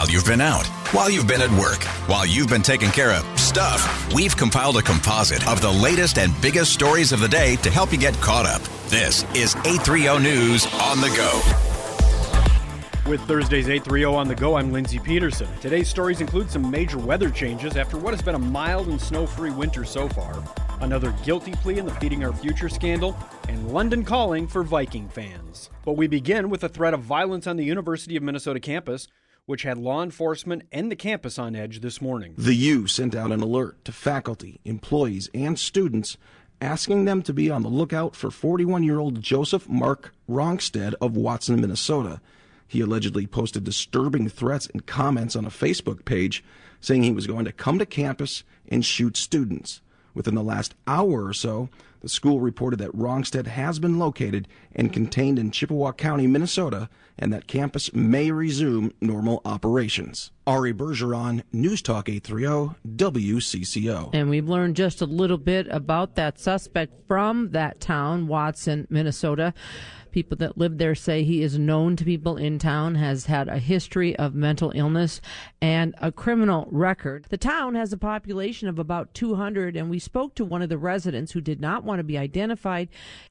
While you've been out, while you've been at work, while you've been taking care of stuff, we've compiled a composite of the latest and biggest stories of the day to help you get caught up. This is 830 News on the go. With Thursday's 830 on the go, I'm Lindsay Peterson. Today's stories include some major weather changes after what has been a mild and snow free winter so far, another guilty plea in the Feeding Our Future scandal, and London calling for Viking fans. But we begin with a threat of violence on the University of Minnesota campus, which had law enforcement and the campus on edge this morning. The U sent out an alert to faculty, employees, and students asking them to be on the lookout for 41 year old Joseph Mark Rongstead of Watson, Minnesota. He allegedly posted disturbing threats and comments on a Facebook page saying he was going to come to campus and shoot students. Within the last hour or so, the school reported that Rongstead has been located and contained in Chippewa County, Minnesota, and that campus may resume normal operations. Ari Bergeron, News Talk 830 WCCO. And we've learned just a little bit about that suspect from that town, Watson, Minnesota. People that live there say he is known to people in town, has had a history of mental illness and a criminal record. The town has a population of about 200, and we spoke to one of the residents who did not want to be identified.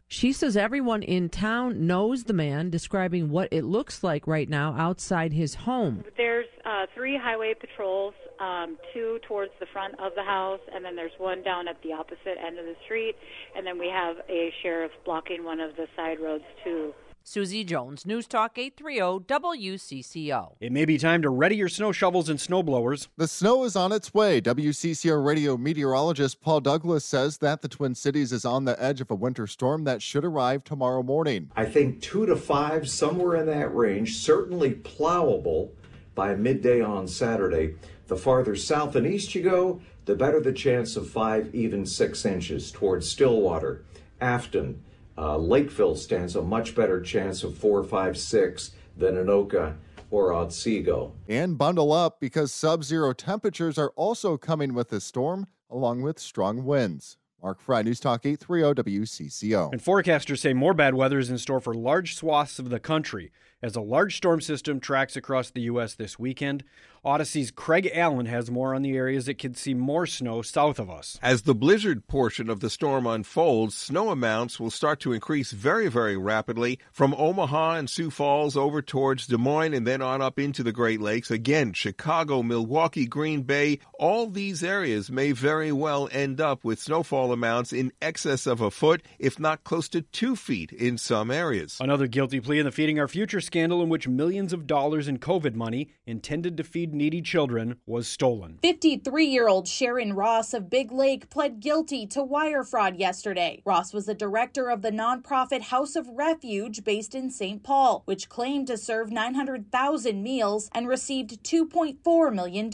She says everyone in town knows the man, describing what it looks like right now outside his home. There's uh, three highway patrols, um, two towards the front of the house, and then there's one down at the opposite end of the street, and then we have a sheriff blocking one of the side roads too. Susie Jones, News Talk 830 WCCO. It may be time to ready your snow shovels and snow blowers. The snow is on its way. WCCO radio meteorologist Paul Douglas says that the Twin Cities is on the edge of a winter storm that should arrive tomorrow morning. I think two to five, somewhere in that range, certainly plowable by midday on Saturday. The farther south and east you go, the better the chance of five, even six inches towards Stillwater, Afton. Uh, Lakeville stands a much better chance of four, five, six than Anoka or Otsego. And bundle up because sub zero temperatures are also coming with this storm, along with strong winds. Mark Fry, News Talk 830 WCCO. And forecasters say more bad weather is in store for large swaths of the country as a large storm system tracks across the U.S. this weekend. Audacy's Craig Allen has more on the areas that could see more snow south of us. As the blizzard portion of the storm unfolds, snow amounts will start to increase very, very rapidly from Omaha and Sioux Falls over towards Des Moines and then on up into the Great Lakes. Again, Chicago, Milwaukee, Green Bay, all these areas may very well end up with snowfall amounts in excess of a foot, if not close to two feet in some areas. Another guilty plea in the Feeding Our Future scandal in which millions of dollars in COVID money intended to feed needy children was stolen. 53 year old Sharon Ross of Big Lake pled guilty to wire fraud yesterday. Ross was the director of the nonprofit House of Refuge based in St. Paul, which claimed to serve 900,000 meals and received $2.4 million.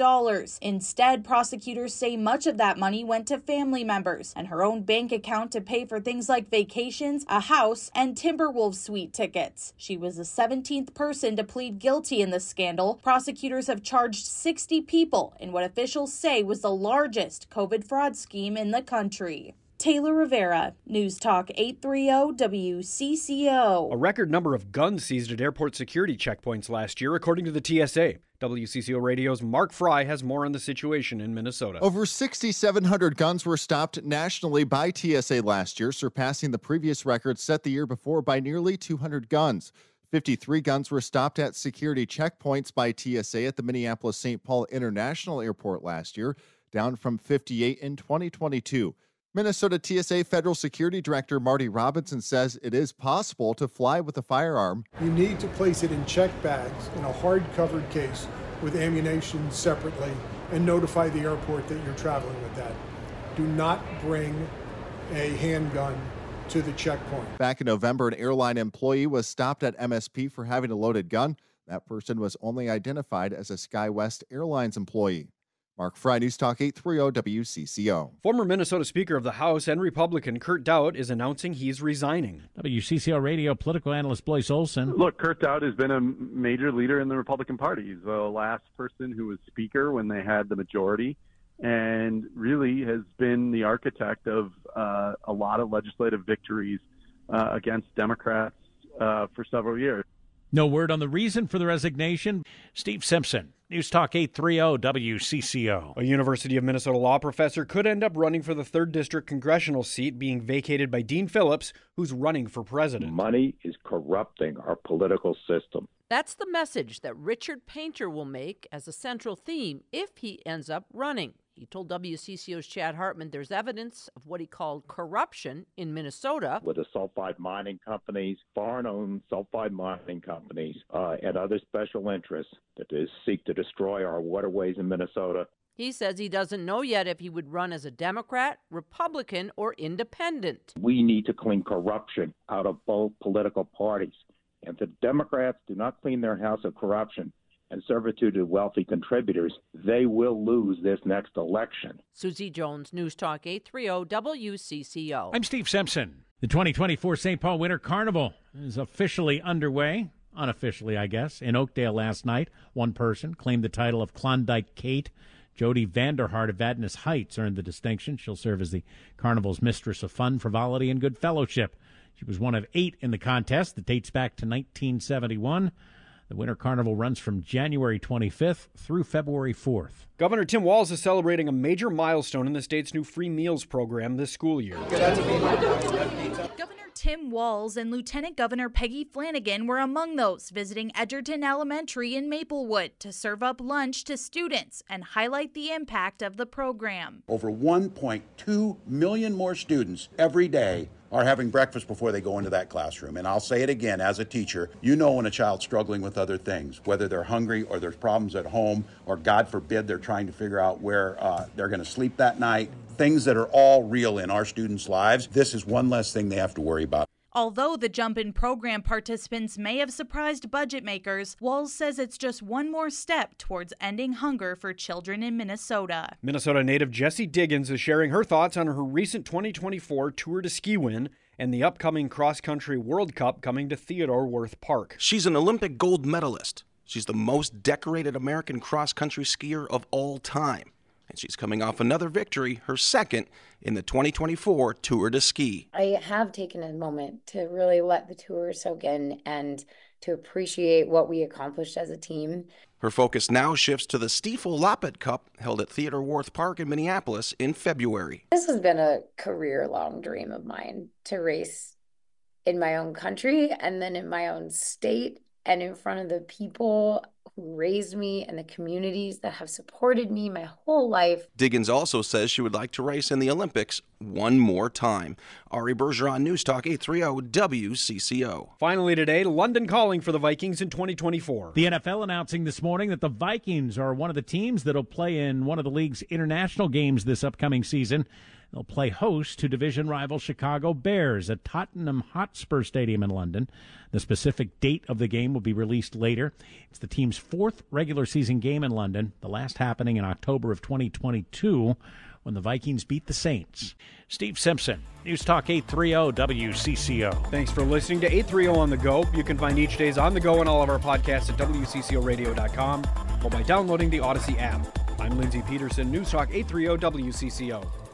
Instead, prosecutors say much of that money went to family members and her own bank account to pay for things like vacations, a house, and Timberwolves suite tickets. She was the 17th person to plead guilty in the scandal. Prosecutors have charged charged 60 people in what officials say was the largest COVID fraud scheme in the country. Taylor Rivera, News Talk 830 WCCO. A record number of guns seized at airport security checkpoints last year, according to the TSA. WCCO Radio's Mark Fry has more on the situation in Minnesota. Over 6,700 guns were stopped nationally by TSA last year, surpassing the previous record set the year before by nearly 200 guns. 53 guns were stopped at security checkpoints by TSA at the Minneapolis St. Paul International Airport last year, down from 58 in 2022. Minnesota TSA Federal Security Director Marty Robinson says it is possible to fly with a firearm. You need to place it in check bags in a hard covered case with ammunition separately and notify the airport that you're traveling with that. Do not bring a handgun to the checkpoint. Back in November, an airline employee was stopped at MSP for having a loaded gun. That person was only identified as a SkyWest Airlines employee. Mark Fry, News Talk 830 WCCO. Former Minnesota Speaker of the House and Republican Kurt Daudt is announcing he's resigning. WCCO radio political analyst Blois Olson. Look, Kurt Daudt has been a major leader in the Republican Party. He's the last person who was Speaker when they had the majority and really has been the architect of uh, a lot of legislative victories uh, against Democrats uh, for several years. No word on the reason for the resignation. Steve Simpson, News Talk 830 WCCO. A University of Minnesota law professor could end up running for the 3rd District congressional seat being vacated by Dean Phillips, who's running for president. Money is corrupting our political system. That's the message that Richard Painter will make as a central theme if he ends up running. He told WCCO's Chad Hartman there's evidence of what he called corruption in Minnesota. With the sulfide mining companies, foreign owned sulfide mining companies, uh, and other special interests that is, seek to destroy our waterways in Minnesota. He says he doesn't know yet if he would run as a Democrat, Republican, or independent. We need to clean corruption out of both political parties. And if the Democrats do not clean their house of corruption, and servitude to wealthy contributors, they will lose this next election. Susie Jones, News Talk 830 WCCO. I'm Steve Simpson. The 2024 St. Paul Winter Carnival is officially underway. Unofficially, I guess. In Oakdale last night, one person claimed the title of Klondike Kate. Jody Vanderhart of Vadnais Heights earned the distinction. She'll serve as the carnival's mistress of fun, frivolity, and good fellowship. She was one of eight in the contest that dates back to 1971. The Winter Carnival runs from January 25th through February 4th. Governor Tim Walz is celebrating a major milestone in the state's new free meals program this school year. Governor Tim Walz and Lieutenant Governor Peggy Flanagan were among those visiting Edgerton Elementary in Maplewood to serve up lunch to students and highlight the impact of the program. Over 1.2 million more students every day are having breakfast before they go into that classroom. And I'll say it again as a teacher you know when a child's struggling with other things, whether they're hungry or there's problems at home, or God forbid, they're trying to figure out where uh, they're going to sleep that night. Things that are all real in our students' lives. This is one less thing they have to worry about. Although the jump in program participants may have surprised budget makers, Walz says it's just one more step towards ending hunger for children in Minnesota. Minnesota native Jessie Diggins is sharing her thoughts on her recent 2024 Tour de Ski win and the upcoming cross country World Cup coming to Theodore Wirth Park. She's an Olympic gold medalist. She's the most decorated American cross country skier of all time and she's coming off another victory, her second in the 2024 Tour de Ski. I have taken a moment to really let the tour soak in and to appreciate what we accomplished as a team. Her focus now shifts to the Stifel Loppet Cup held at Theodore Wirth Park in Minneapolis in February. This has been a career long dream of mine to race in my own country and then in my own state and in front of the people who raised me and the communities that have supported me my whole life. Diggins also says she would like to race in the Olympics one more time. Ari Bergeron, News Talk 830 WCCO. Finally today, London calling for the Vikings in 2024. The NFL announcing this morning that the Vikings are one of the teams that'll play in one of the league's international games this upcoming season. They'll play host to division rival Chicago Bears at Tottenham Hotspur Stadium in London. The specific date of the game will be released later. It's the team's fourth regular season game in London, the last happening in October of 2022 when the Vikings beat the Saints. Steve Simpson, News Talk 830 WCCO. Thanks for listening to 830 on the go. You can find each day's on the go and all of our podcasts at WCCOradio.com or by downloading the Audacy app. I'm Lindsey Peterson, News Talk 830 WCCO.